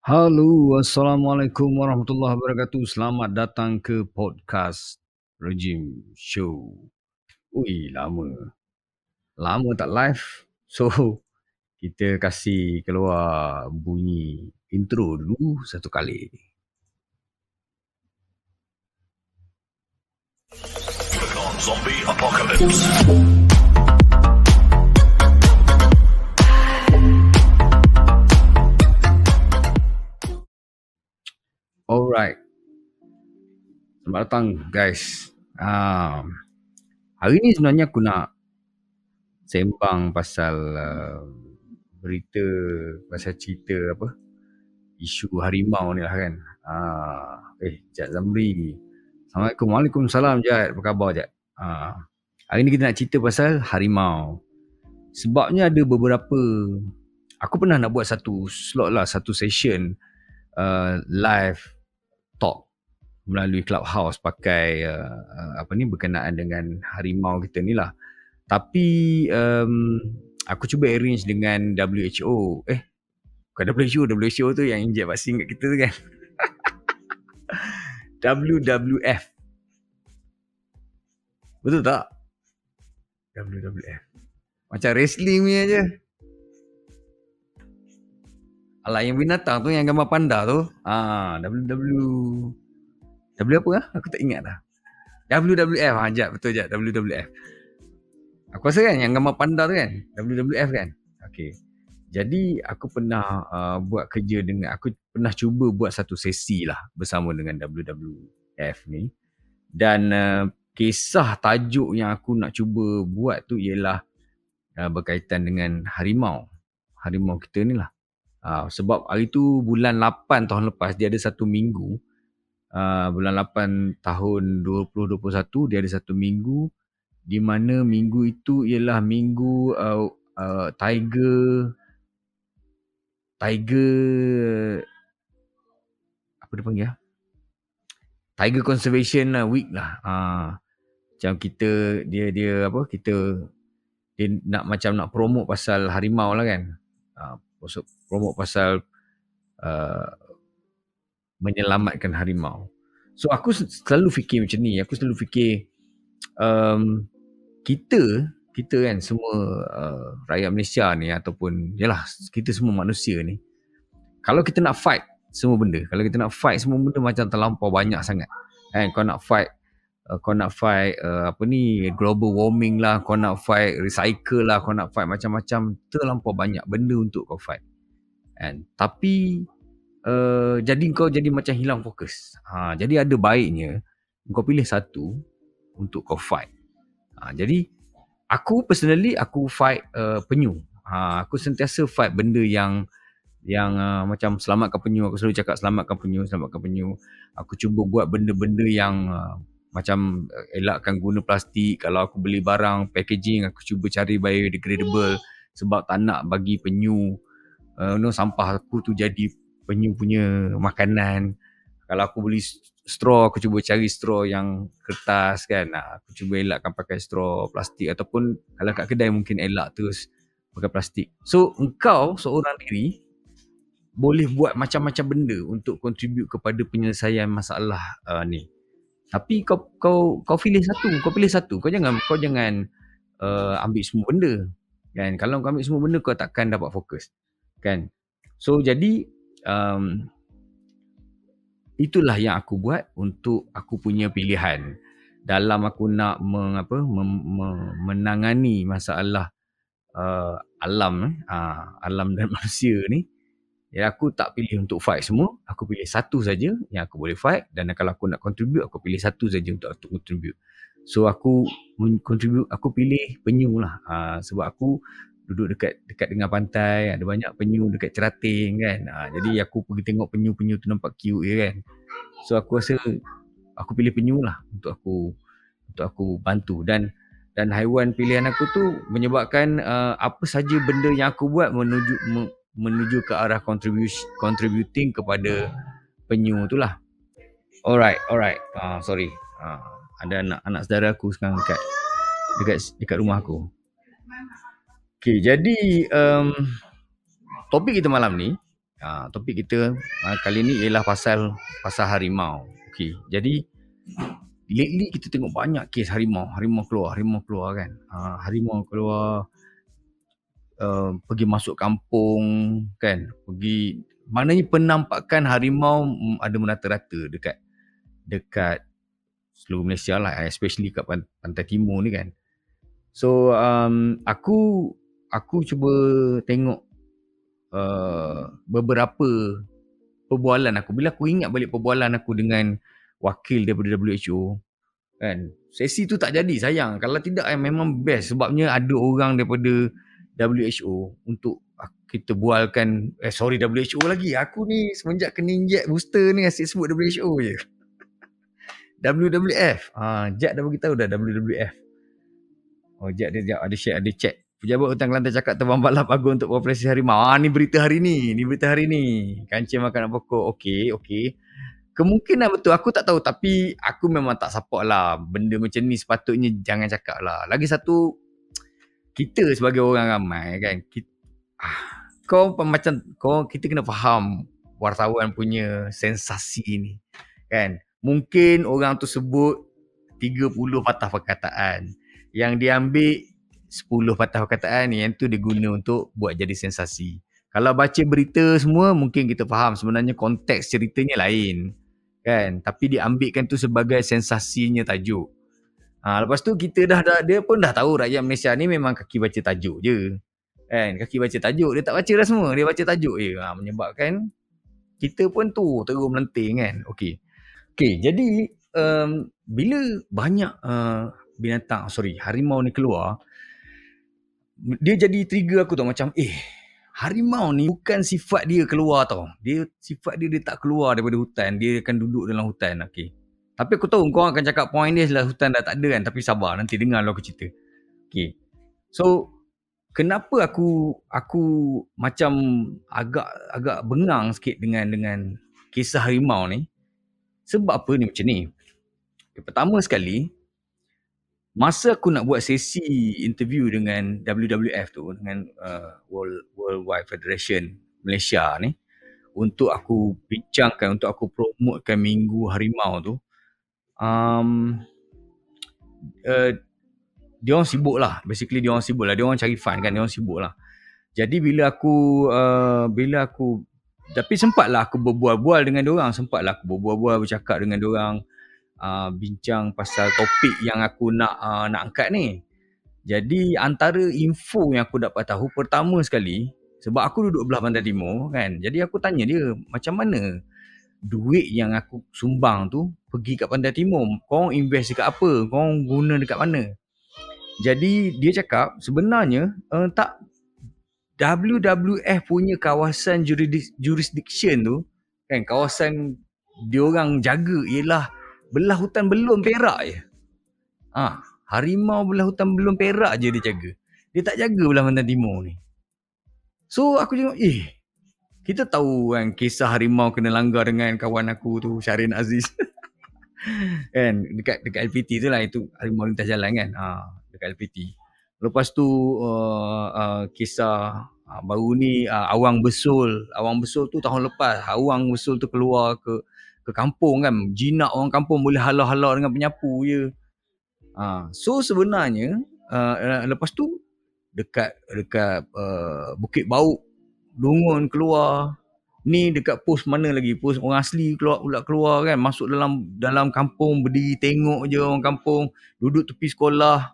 Halo, Assalamualaikum warahmatullahi wabarakatuh. Selamat datang ke podcast Regime Show. Ui, lama. Lama tak live. So, kita kasih keluar bunyi intro dulu satu kali. Zombie apocalypse. Alright. Selamat datang guys. Um, hari ni sebenarnya aku nak sembang pasal uh, berita, pasal cerita apa, isu harimau ni lah kan. Uh, eh, Jad Zamri. Assalamualaikum. Waalaikumsalam Jad. Apa khabar Jad? Uh, hari ni kita nak cerita pasal harimau. Sebabnya ada beberapa, aku pernah nak buat satu slot lah, satu session uh, live talk melalui clubhouse pakai uh, uh, apa ni berkenaan dengan harimau kita ni lah. Tapi um, aku cuba arrange dengan WHO. Eh, bukan WHO, WHO tu yang injek vaksin kat kita tu kan. WWF. Betul tak? WWF. Macam wrestling ni aja. Alah yang binatang tu yang gambar panda tu. Ah, WW W apa ah? Aku tak ingat dah. WWF ah, jap betul jap WWF. Aku rasa kan yang gambar panda tu kan? WWF kan? Okey. Jadi aku pernah uh, buat kerja dengan aku pernah cuba buat satu sesi lah bersama dengan WWF ni. Dan uh, kisah tajuk yang aku nak cuba buat tu ialah uh, berkaitan dengan harimau. Harimau kita ni lah. Uh, sebab hari tu bulan 8 tahun lepas dia ada satu minggu. Uh, bulan 8 tahun 2021 dia ada satu minggu di mana minggu itu ialah minggu uh, uh, Tiger Tiger apa dia panggil ya? Tiger Conservation Week lah. Uh, macam kita dia dia apa kita dia nak macam nak promote pasal harimau lah kan. Uh, promote pasal uh, menyelamatkan harimau. So aku selalu fikir macam ni. Aku selalu fikir um, kita kita kan semua uh, rakyat Malaysia ni ataupun yalah kita semua manusia ni kalau kita nak fight semua benda kalau kita nak fight semua benda macam terlampau banyak sangat kan kau nak fight uh, kau nak fight uh, apa ni global warming lah kau nak fight recycle lah kau nak fight macam-macam terlampau banyak benda untuk kau fight kan tapi uh, jadi kau jadi macam hilang fokus ha, jadi ada baiknya kau pilih satu untuk kau fight ha, jadi aku personally aku fight uh, penyu. Ha, aku sentiasa fight benda yang yang uh, macam selamatkan penyu. Aku selalu cakap selamatkan penyu, selamatkan penyu. Aku cuba buat benda-benda yang uh, macam uh, elakkan guna plastik. Kalau aku beli barang packaging, aku cuba cari biodegradable sebab tak nak bagi penyu uh, know, sampah aku tu jadi penyu punya makanan. Kalau aku beli straw aku cuba cari straw yang kertas kan. Aku cuba elakkan pakai straw plastik ataupun kalau kat kedai mungkin elak terus pakai plastik. So engkau seorang diri boleh buat macam-macam benda untuk contribute kepada penyelesaian masalah uh, ni. Tapi kau kau kau pilih satu kau pilih satu. Kau jangan kau jangan uh, ambil semua benda kan. Kalau kau ambil semua benda kau takkan dapat fokus kan? So jadi um, itulah yang aku buat untuk aku punya pilihan. Dalam aku nak mengapa menangani masalah uh, alam uh, alam dan manusia ni ya aku tak pilih untuk fight semua. Aku pilih satu saja yang aku boleh fight dan kalau aku nak contribute aku pilih satu saja untuk aku contribute. So aku contribute aku pilih penyu lah. Uh, sebab aku duduk dekat dekat dengan pantai ada banyak penyu dekat cerating kan. Ha, jadi aku pergi tengok penyu-penyu tu nampak cute je kan. So aku rasa aku pilih penyu lah untuk aku untuk aku bantu. Dan dan haiwan pilihan aku tu menyebabkan uh, apa saja benda yang aku buat menuju me, menuju ke arah contribution contributing kepada penyu tu lah. Alright alright. Uh, sorry. Uh, ada anak anak saudara aku sekarang dekat dekat dekat rumah aku Okay, jadi um, topik kita malam ni Uh, topik kita uh, kali ni ialah pasal pasal harimau. Okey. Jadi lately kita tengok banyak kes harimau, harimau keluar, harimau keluar kan. Uh, harimau keluar uh, pergi masuk kampung kan, pergi maknanya penampakan harimau ada merata-rata dekat dekat seluruh Malaysia lah especially kat pantai timur ni kan. So um, aku aku cuba tengok uh, beberapa perbualan aku. Bila aku ingat balik perbualan aku dengan wakil daripada WHO, kan, sesi tu tak jadi sayang. Kalau tidak, eh, memang best sebabnya ada orang daripada WHO untuk kita bualkan, eh sorry WHO lagi. Aku ni semenjak kena inject booster ni asyik sebut WHO je. WWF. Ah, Jack dah beritahu dah WWF. Oh, Jack dia, Jack ada share, ada chat. Pejabat Hutan Kelantan cakap terbang balap agung untuk populasi harimau. Ah, ni berita hari ni. Ni berita hari ni. Kancing makanan pokok. Okey, okey. Kemungkinan betul. Aku tak tahu. Tapi aku memang tak support lah. Benda macam ni sepatutnya jangan cakap lah. Lagi satu, kita sebagai orang ramai kan. Kita, ah, kau macam, kau, kita kena faham wartawan punya sensasi ni. Kan? Mungkin orang tu sebut 30 patah perkataan. Yang diambil 10 patah perkataan yang tu diguna untuk buat jadi sensasi. Kalau baca berita semua mungkin kita faham sebenarnya konteks ceritanya lain. Kan? Tapi diambilkan tu sebagai sensasinya tajuk. Ha, lepas tu kita dah, dah dia pun dah tahu rakyat Malaysia ni memang kaki baca tajuk je. Kan? Kaki baca tajuk dia tak baca dah semua, dia baca tajuk je. Ha, menyebabkan kita pun tu terus melenting kan. Okey. Okey, jadi um, bila banyak uh, binatang sorry harimau ni keluar dia jadi trigger aku tau macam eh harimau ni bukan sifat dia keluar tau. Dia sifat dia dia tak keluar daripada hutan, dia akan duduk dalam hutan. Okey. Tapi aku tahu kau akan cakap point dia adalah hutan dah tak ada kan, tapi sabar nanti dengar lah aku cerita. Okey. So kenapa aku aku macam agak agak bengang sikit dengan dengan kisah harimau ni? Sebab apa ni macam ni? Pertama sekali, masa aku nak buat sesi interview dengan WWF tu dengan uh, World Worldwide Federation Malaysia ni untuk aku bincangkan untuk aku promotekan Minggu Harimau tu um, uh, dia orang sibuk lah. Basically dia orang sibuk lah. Dia orang cari fun kan dia orang sibuk lah. Jadi bila aku uh, bila aku tapi sempatlah aku berbual-bual dengan dia orang. Sempatlah aku berbual-bual bercakap dengan dia orang uh, bincang pasal topik yang aku nak uh, nak angkat ni. Jadi antara info yang aku dapat tahu pertama sekali sebab aku duduk belah pantai timur kan. Jadi aku tanya dia macam mana duit yang aku sumbang tu pergi kat pantai timur. Kau invest dekat apa? Kau guna dekat mana? Jadi dia cakap sebenarnya uh, tak WWF punya kawasan jurisdiction tu kan kawasan dia orang jaga ialah belah hutan belum perak je. Ha, harimau belah hutan belum perak je dia jaga. Dia tak jaga belah hutan timur ni. So aku tengok, eh, kita tahu kan kisah harimau kena langgar dengan kawan aku tu, Syarin Aziz. kan, dekat dekat LPT tu lah, itu harimau lintas jalan kan. Ha, dekat LPT. Lepas tu, uh, uh, kisah uh, baru ni, uh, Awang Besul. Awang Besul tu tahun lepas, Awang Besul tu keluar ke ke kampung kan jinak orang kampung boleh halau-halau dengan penyapu je. Ha. so sebenarnya uh, lepas tu dekat dekat uh, Bukit Bauk Lungun keluar. Ni dekat pos mana lagi? Pos orang asli keluar pula keluar kan? Masuk dalam dalam kampung berdiri tengok je orang kampung duduk tepi sekolah.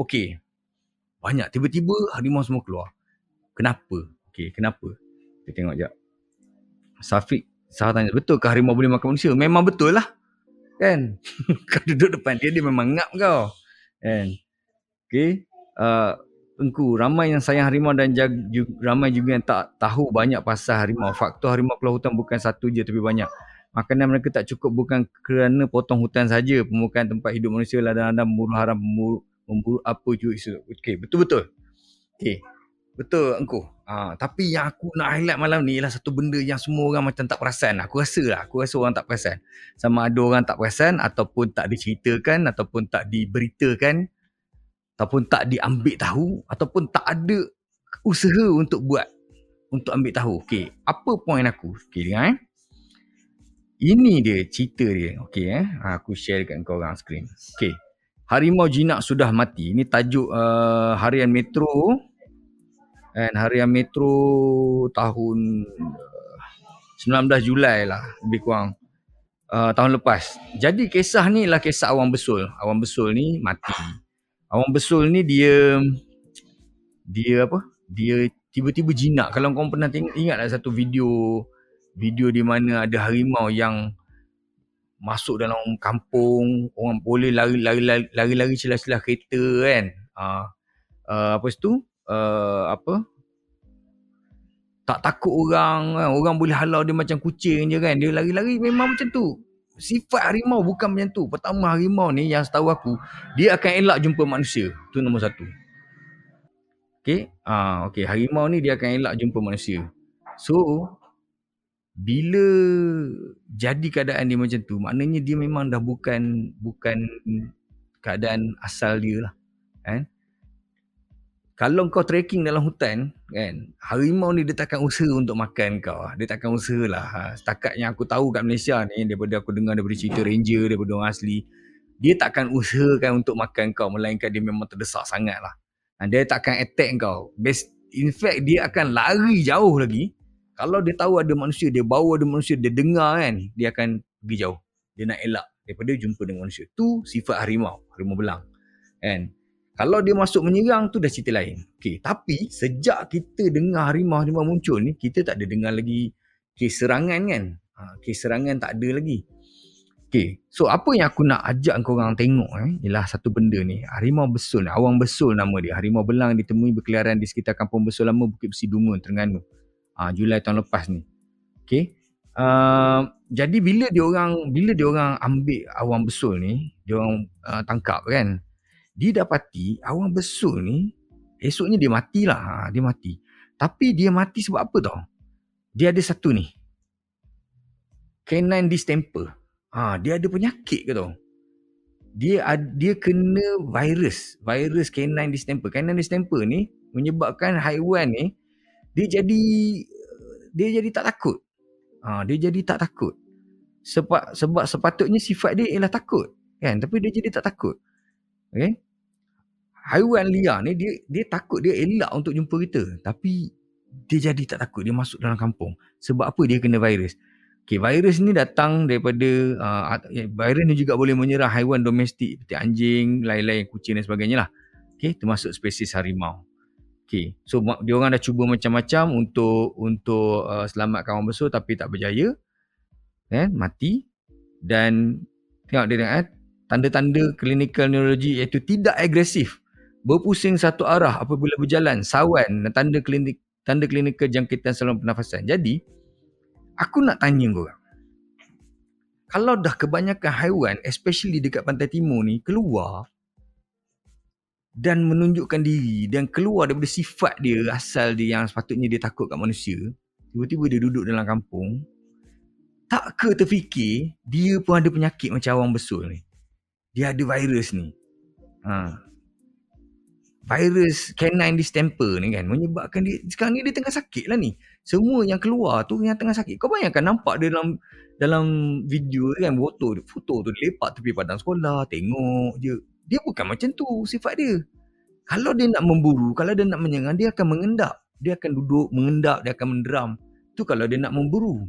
Okey. Banyak. Tiba-tiba harimau semua keluar. Kenapa? Okey kenapa? Kita tengok jap Safiq Sarah tanya, betul ke harimau boleh makan manusia? Memang betul lah. Kan? kau duduk depan dia, dia memang ngap kau. Kan? Okay. Uh, engku, ramai yang sayang harimau dan jag, ju, ramai juga yang tak tahu banyak pasal harimau. Faktor harimau keluar hutan bukan satu je tapi banyak. Makanan mereka tak cukup bukan kerana potong hutan saja. Pemukaan tempat hidup manusia, ladang-ladang, memburu haram, memburu apa juga isu. Okay, betul-betul. Okay. Betul engkau. Ha, tapi yang aku nak highlight malam ni ialah satu benda yang semua orang macam tak perasan. Aku rasa lah. Aku rasa orang tak perasan. Sama ada orang tak perasan ataupun tak diceritakan ataupun tak diberitakan ataupun tak diambil tahu ataupun tak ada usaha untuk buat. untuk ambil tahu. Okey, apa poin aku? Okey, dengar eh. Ini dia cerita dia. Okey eh. Ha, aku share dekat kau orang skrin. Okey. Harimau jinak sudah mati. Ini tajuk uh, harian Metro. And harian Metro tahun uh, 19 Julai lah. Lebih kurang. Uh, tahun lepas. Jadi kisah ni lah kisah Awang Besul. Awang Besul ni mati. Awang Besul ni dia dia apa? Dia tiba-tiba jinak. Kalau kau pernah tengok ingat lah satu video video di mana ada harimau yang masuk dalam kampung, orang boleh lari-lari lari-lari celah-celah kereta kan. Uh, uh, apa tu? Uh, apa? Tak takut orang, kan? orang boleh halau dia macam kucing je kan. Dia lari-lari memang macam tu. Sifat harimau bukan macam tu. Pertama harimau ni yang setahu aku, dia akan elak jumpa manusia. Tu nombor satu. Okay. Ah, okay. Harimau ni dia akan elak jumpa manusia. So, bila jadi keadaan dia macam tu, maknanya dia memang dah bukan bukan keadaan asal dia lah. Kan? Kalau kau trekking dalam hutan, kan, harimau ni dia takkan usaha untuk makan kau. Dia takkan usaha lah. Ha, setakat yang aku tahu kat Malaysia ni, daripada aku dengar daripada cerita ranger, daripada orang asli, dia takkan usahakan untuk makan kau, melainkan dia memang terdesak sangat lah. Ha, dia takkan attack kau. Best, in fact, dia akan lari jauh lagi. Kalau dia tahu ada manusia, dia bawa ada manusia, dia dengar kan, dia akan pergi jauh. Dia nak elak daripada jumpa dengan manusia. Tu sifat harimau, harimau belang. Kan? Kalau dia masuk menyerang tu dah cerita lain. Okay. Tapi sejak kita dengar harimau-harimau muncul ni, kita tak ada dengar lagi kes serangan kan. Ha, kes serangan tak ada lagi. Okay, so apa yang aku nak ajak korang tengok eh, ialah satu benda ni. Harimau besul awang besul nama dia. Harimau belang ditemui berkeliaran di sekitar kampung besul lama Bukit Besi Dungun, Terengganu. Ah, Julai tahun lepas ni. Okay. Uh, jadi bila dia orang bila dia orang ambil awang besul ni, dia orang uh, tangkap kan. Dia dapati awang besul ni esoknya dia matilah. Ha, dia mati. Tapi dia mati sebab apa tau? Dia ada satu ni. Canine distemper. Ha, dia ada penyakit ke tau? Dia dia kena virus, virus canine distemper. Canine distemper ni menyebabkan haiwan ni dia jadi dia jadi tak takut. Ha, dia jadi tak takut. Sebab sebab sepatutnya sifat dia ialah takut, kan? Tapi dia jadi tak takut. Okay? Haiwan liar ni dia dia takut dia elak untuk jumpa kita, tapi dia jadi tak takut dia masuk dalam kampung. Sebab apa dia kena virus? Okay, virus ni datang daripada uh, virus ni juga boleh menyerang haiwan domestik seperti anjing, lain-lain kucing dan sebagainya lah. Okay, termasuk spesies harimau. Okay, so dia orang dah cuba macam-macam untuk untuk uh, selamatkan orang besar tapi tak berjaya. Eh, mati. Dan tengok dia tengok eh, tanda-tanda klinikal neurologi iaitu tidak agresif. Berpusing satu arah apabila berjalan, sawan dan tanda klinik tanda klinikal jangkitan saluran pernafasan. Jadi, aku nak tanya kau orang. Kalau dah kebanyakan haiwan, especially dekat pantai timur ni, keluar dan menunjukkan diri dan keluar daripada sifat dia, asal dia yang sepatutnya dia takut kat manusia, tiba-tiba dia duduk dalam kampung, tak ke terfikir dia pun ada penyakit macam awang besul ni. Dia ada virus ni. Ha. Virus canine distemper ni kan menyebabkan dia sekarang ni dia tengah sakit lah ni semua yang keluar tu yang tengah sakit. Kau bayangkan nampak dia dalam dalam video kan foto foto tu lepak tepi padang sekolah, tengok je. Dia bukan macam tu sifat dia. Kalau dia nak memburu, kalau dia nak menyerang, dia akan mengendap. Dia akan duduk, mengendap, dia akan menderam. Tu kalau dia nak memburu.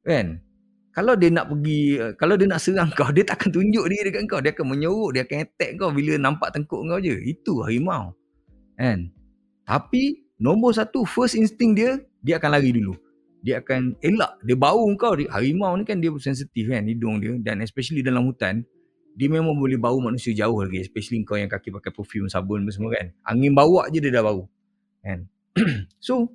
Kan? Kalau dia nak pergi, kalau dia nak serang kau, dia tak akan tunjuk diri dekat kau. Dia akan menyorok, dia akan attack kau bila nampak tengkuk kau je. Itu harimau. Kan? Tapi, nombor satu, first instinct dia, dia akan lari dulu. Dia akan elak. Dia bau kau. Dia, harimau ni kan dia sensitif kan hidung dia. Dan especially dalam hutan. Dia memang boleh bau manusia jauh lagi. Especially kau yang kaki pakai perfume, sabun semua kan. Angin bawa je dia dah bau. Kan? so,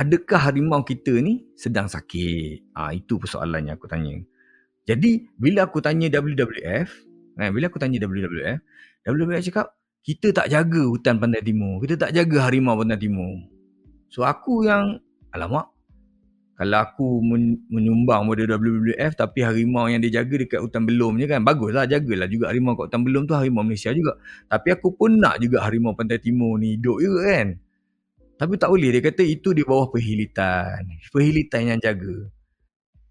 adakah harimau kita ni sedang sakit? Ha, itu persoalan yang aku tanya. Jadi, bila aku tanya WWF, eh, bila aku tanya WWF, WWF cakap, kita tak jaga hutan pantai timur. Kita tak jaga harimau pantai timur. So aku yang alamak kalau aku men- menyumbang pada WWF tapi harimau yang dia jaga dekat hutan belum je kan baguslah jagalah juga harimau kat hutan belum tu harimau Malaysia juga tapi aku pun nak juga harimau pantai timur ni hidup juga kan Tapi tak boleh. Dia kata itu di bawah perhilitan. Perhilitan yang jaga.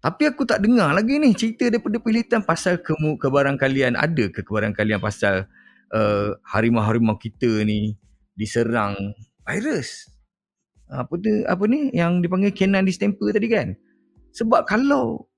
Tapi aku tak dengar lagi ni cerita daripada perhilitan pasal kemu kebarangkalian. Ada ke kebarangkalian pasal uh, harimau-harimau kita ni diserang virus? Apa tu apa ni yang dipanggil canine distemper tadi kan? Sebab kalau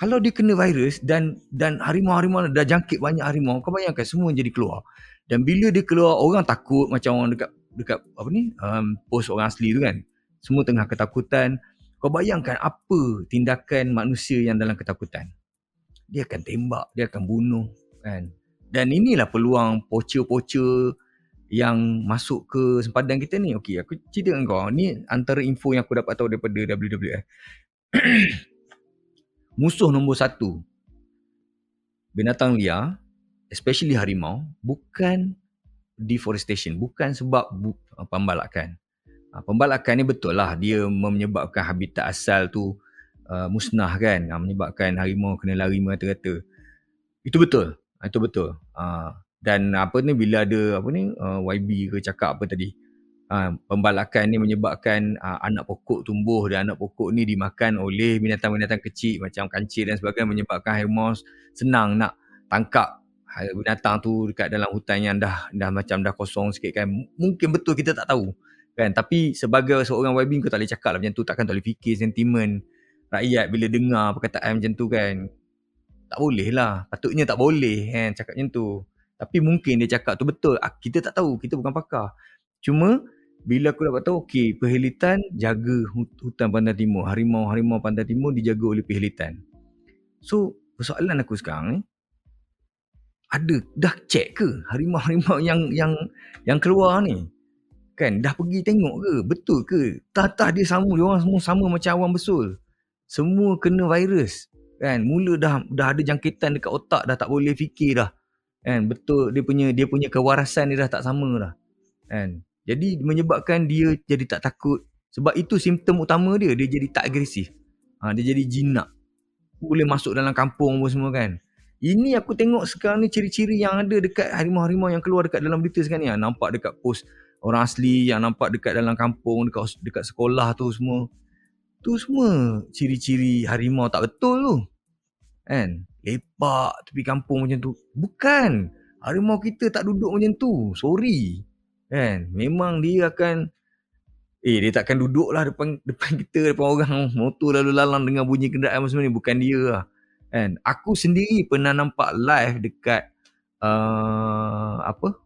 kalau dia kena virus dan dan harimau-harimau dah jangkit banyak harimau, kau bayangkan semua jadi keluar. Dan bila dia keluar orang takut macam orang dekat dekat apa ni um, post orang asli tu kan. Semua tengah ketakutan kau bayangkan apa tindakan manusia yang dalam ketakutan. Dia akan tembak, dia akan bunuh kan. Dan inilah peluang pocha-pocha yang masuk ke sempadan kita ni. Okey, aku cerita dengan kau. Ni antara info yang aku dapat tahu daripada WWF. Musuh nombor satu binatang liar, especially harimau, bukan deforestation. Bukan sebab bu- pembalakan. Ha, pembalakan ni betul lah. Dia menyebabkan habitat asal tu uh, musnah kan. Ha, menyebabkan harimau kena lari merata-rata. Itu betul. Ha, itu betul. Ha, dan apa ni bila ada apa ni uh, YB ke cakap apa tadi ha, pembalakan ni menyebabkan uh, anak pokok tumbuh dan anak pokok ni dimakan oleh binatang-binatang kecil macam kancil dan sebagainya menyebabkan harimau senang nak tangkap binatang tu dekat dalam hutan yang dah dah macam dah kosong sikit kan mungkin betul kita tak tahu kan. Tapi sebagai seorang YB kau tak boleh cakap lah macam tu. Takkan tak boleh fikir sentimen rakyat bila dengar perkataan macam tu kan. Tak boleh lah. Patutnya tak boleh kan cakap macam tu. Tapi mungkin dia cakap tu betul. Ah, kita tak tahu. Kita bukan pakar. Cuma bila aku dapat tahu okey perhilitan jaga hutan pantai timur. Harimau-harimau pantai timur dijaga oleh perhilitan so persoalan aku sekarang ni ada dah check ke harimau-harimau yang yang yang keluar ni Kan dah pergi tengok ke? Betul ke? Tatah dia sama, dia orang semua sama macam awam besul. Semua kena virus. Kan mula dah dah ada jangkitan dekat otak dah tak boleh fikir dah. Kan betul dia punya dia punya kewarasan dia dah tak sama dah. Kan jadi menyebabkan dia jadi tak takut sebab itu simptom utama dia dia jadi tak agresif. Ha, dia jadi jinak. Boleh masuk dalam kampung pun semua kan. Ini aku tengok sekarang ni ciri-ciri yang ada dekat harimau-harimau yang keluar dekat dalam berita sekarang ni. Ha, nampak dekat post orang asli yang nampak dekat dalam kampung dekat dekat sekolah tu semua. Tu semua ciri-ciri harimau tak betul tu. Kan? Lepak tepi kampung macam tu. Bukan. Harimau kita tak duduk macam tu. Sorry. Kan? Memang dia akan eh dia takkan duduk lah depan depan kita depan orang. Motor lalu lalang dengan bunyi kenderaan semua ni. Bukan dia lah kan aku sendiri pernah nampak live dekat uh, apa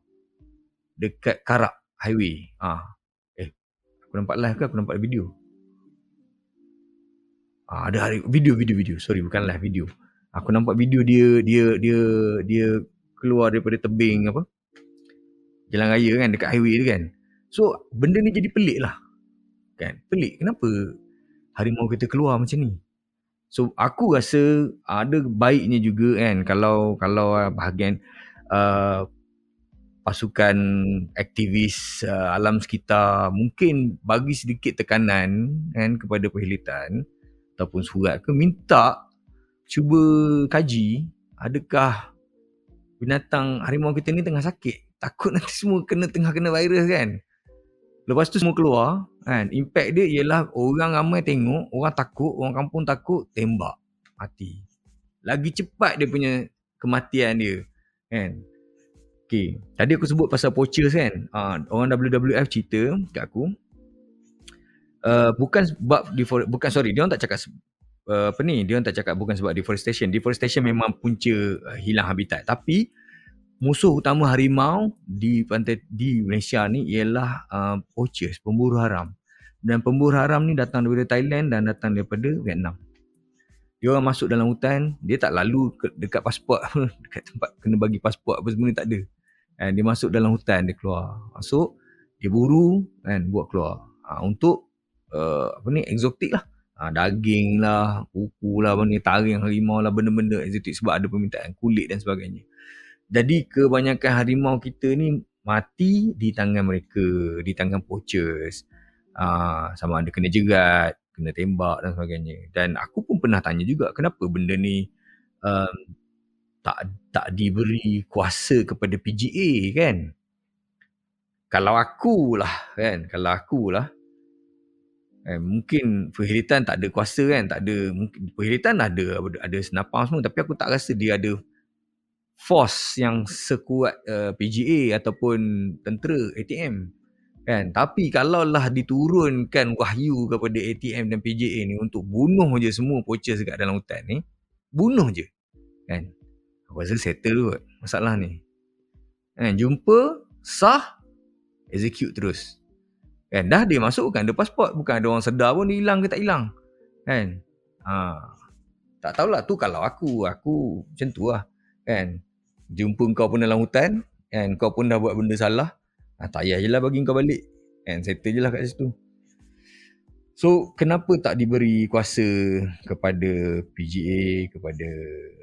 dekat Karak highway. Ah. Eh, aku nampak live ke aku nampak video? Ah, ada hari video video video. Sorry, bukan live video. Aku nampak video dia dia dia dia keluar daripada tebing apa? Jalan raya kan dekat highway tu kan. So, benda ni jadi pelik lah. Kan? Pelik. Kenapa harimau kita keluar macam ni? So, aku rasa ada baiknya juga kan kalau kalau bahagian uh, pasukan aktivis uh, alam sekitar mungkin bagi sedikit tekanan kan kepada perhilitan ataupun surat ke minta cuba kaji adakah binatang harimau kita ni tengah sakit. Takut nanti semua kena tengah kena virus kan. Lepas tu semua keluar kan impact dia ialah orang ramai tengok orang takut orang kampung takut tembak mati lagi cepat dia punya kematian dia kan Okay. Tadi aku sebut pasal poachers kan. Uh, orang WWF cerita kat aku. Uh, bukan sebab defor- bukan sorry dia orang tak cakap uh, apa ni dia orang tak cakap bukan sebab deforestation deforestation memang punca uh, hilang habitat tapi musuh utama harimau di pantai di Malaysia ni ialah uh, poachers pemburu haram. Dan pemburu haram ni datang daripada Thailand dan datang daripada Vietnam. Dia orang masuk dalam hutan dia tak lalu ke, dekat pasport dekat tempat kena bagi pasport apa semua ni tak ada. Kan dia masuk dalam hutan dia keluar. Masuk dia buru kan buat keluar. Ha, untuk uh, apa ni eksotik lah. Ha, daging lah kuku lah ni taring harimau lah benda-benda eksotik sebab ada permintaan kulit dan sebagainya jadi kebanyakan harimau kita ni mati di tangan mereka di tangan poachers. Ha, sama ada kena jerat kena tembak dan sebagainya. Dan aku pun pernah tanya juga kenapa benda ni um, tak tak diberi kuasa kepada PGA kan? Kalau aku lah kan, kalau aku lah eh, mungkin Perhilitan tak ada kuasa kan, tak ada mungkin ada ada senapang semua tapi aku tak rasa dia ada force yang sekuat uh, PGA ataupun tentera ATM kan? Tapi kalaulah diturunkan wahyu kepada ATM dan PJA ni untuk bunuh je semua poachers dekat dalam hutan ni bunuh je. Kan? Aku rasa settle kot masalah ni. Kan? Jumpa sah execute terus. Kan? Dah dia masuk kan ada pasport. Bukan ada orang sedar pun dia hilang ke tak hilang. Kan? Ha. tak tahulah tu kalau aku aku macam tu lah kan jumpa kau pun dalam hutan kan kau pun dah buat benda salah Ah, tak payah je lah bagi kau balik. And settle je lah kat situ. So, kenapa tak diberi kuasa kepada PGA, kepada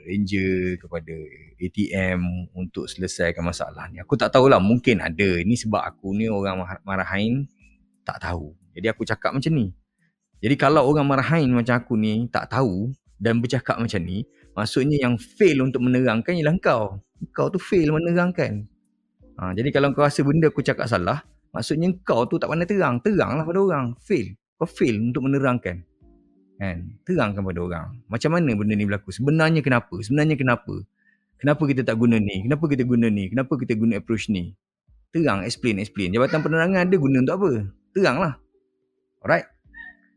Ranger, kepada ATM untuk selesaikan masalah ni? Aku tak tahulah, mungkin ada. Ini sebab aku ni orang marahin, tak tahu. Jadi aku cakap macam ni. Jadi kalau orang marahin macam aku ni tak tahu dan bercakap macam ni, maksudnya yang fail untuk menerangkan ialah kau. Kau tu fail menerangkan. Ha, jadi kalau kau rasa benda aku cakap salah, maksudnya kau tu tak pandai terang. Teranglah pada orang. Fail. Kau fail untuk menerangkan. Kan? Terangkan pada orang. Macam mana benda ni berlaku? Sebenarnya kenapa? Sebenarnya kenapa? Kenapa kita tak guna ni? Kenapa kita guna ni? Kenapa kita guna approach ni? Terang, explain, explain. Jabatan penerangan ada guna untuk apa? Teranglah. Alright?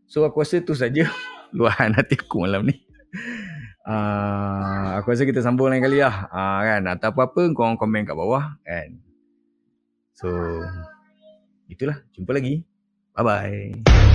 So aku rasa tu saja luahan hati aku malam ni. Uh, aku rasa kita sambung lain kali lah. Uh, kan? Atau apa-apa, korang komen kat bawah. Kan? So, itulah. Jumpa lagi. Bye-bye.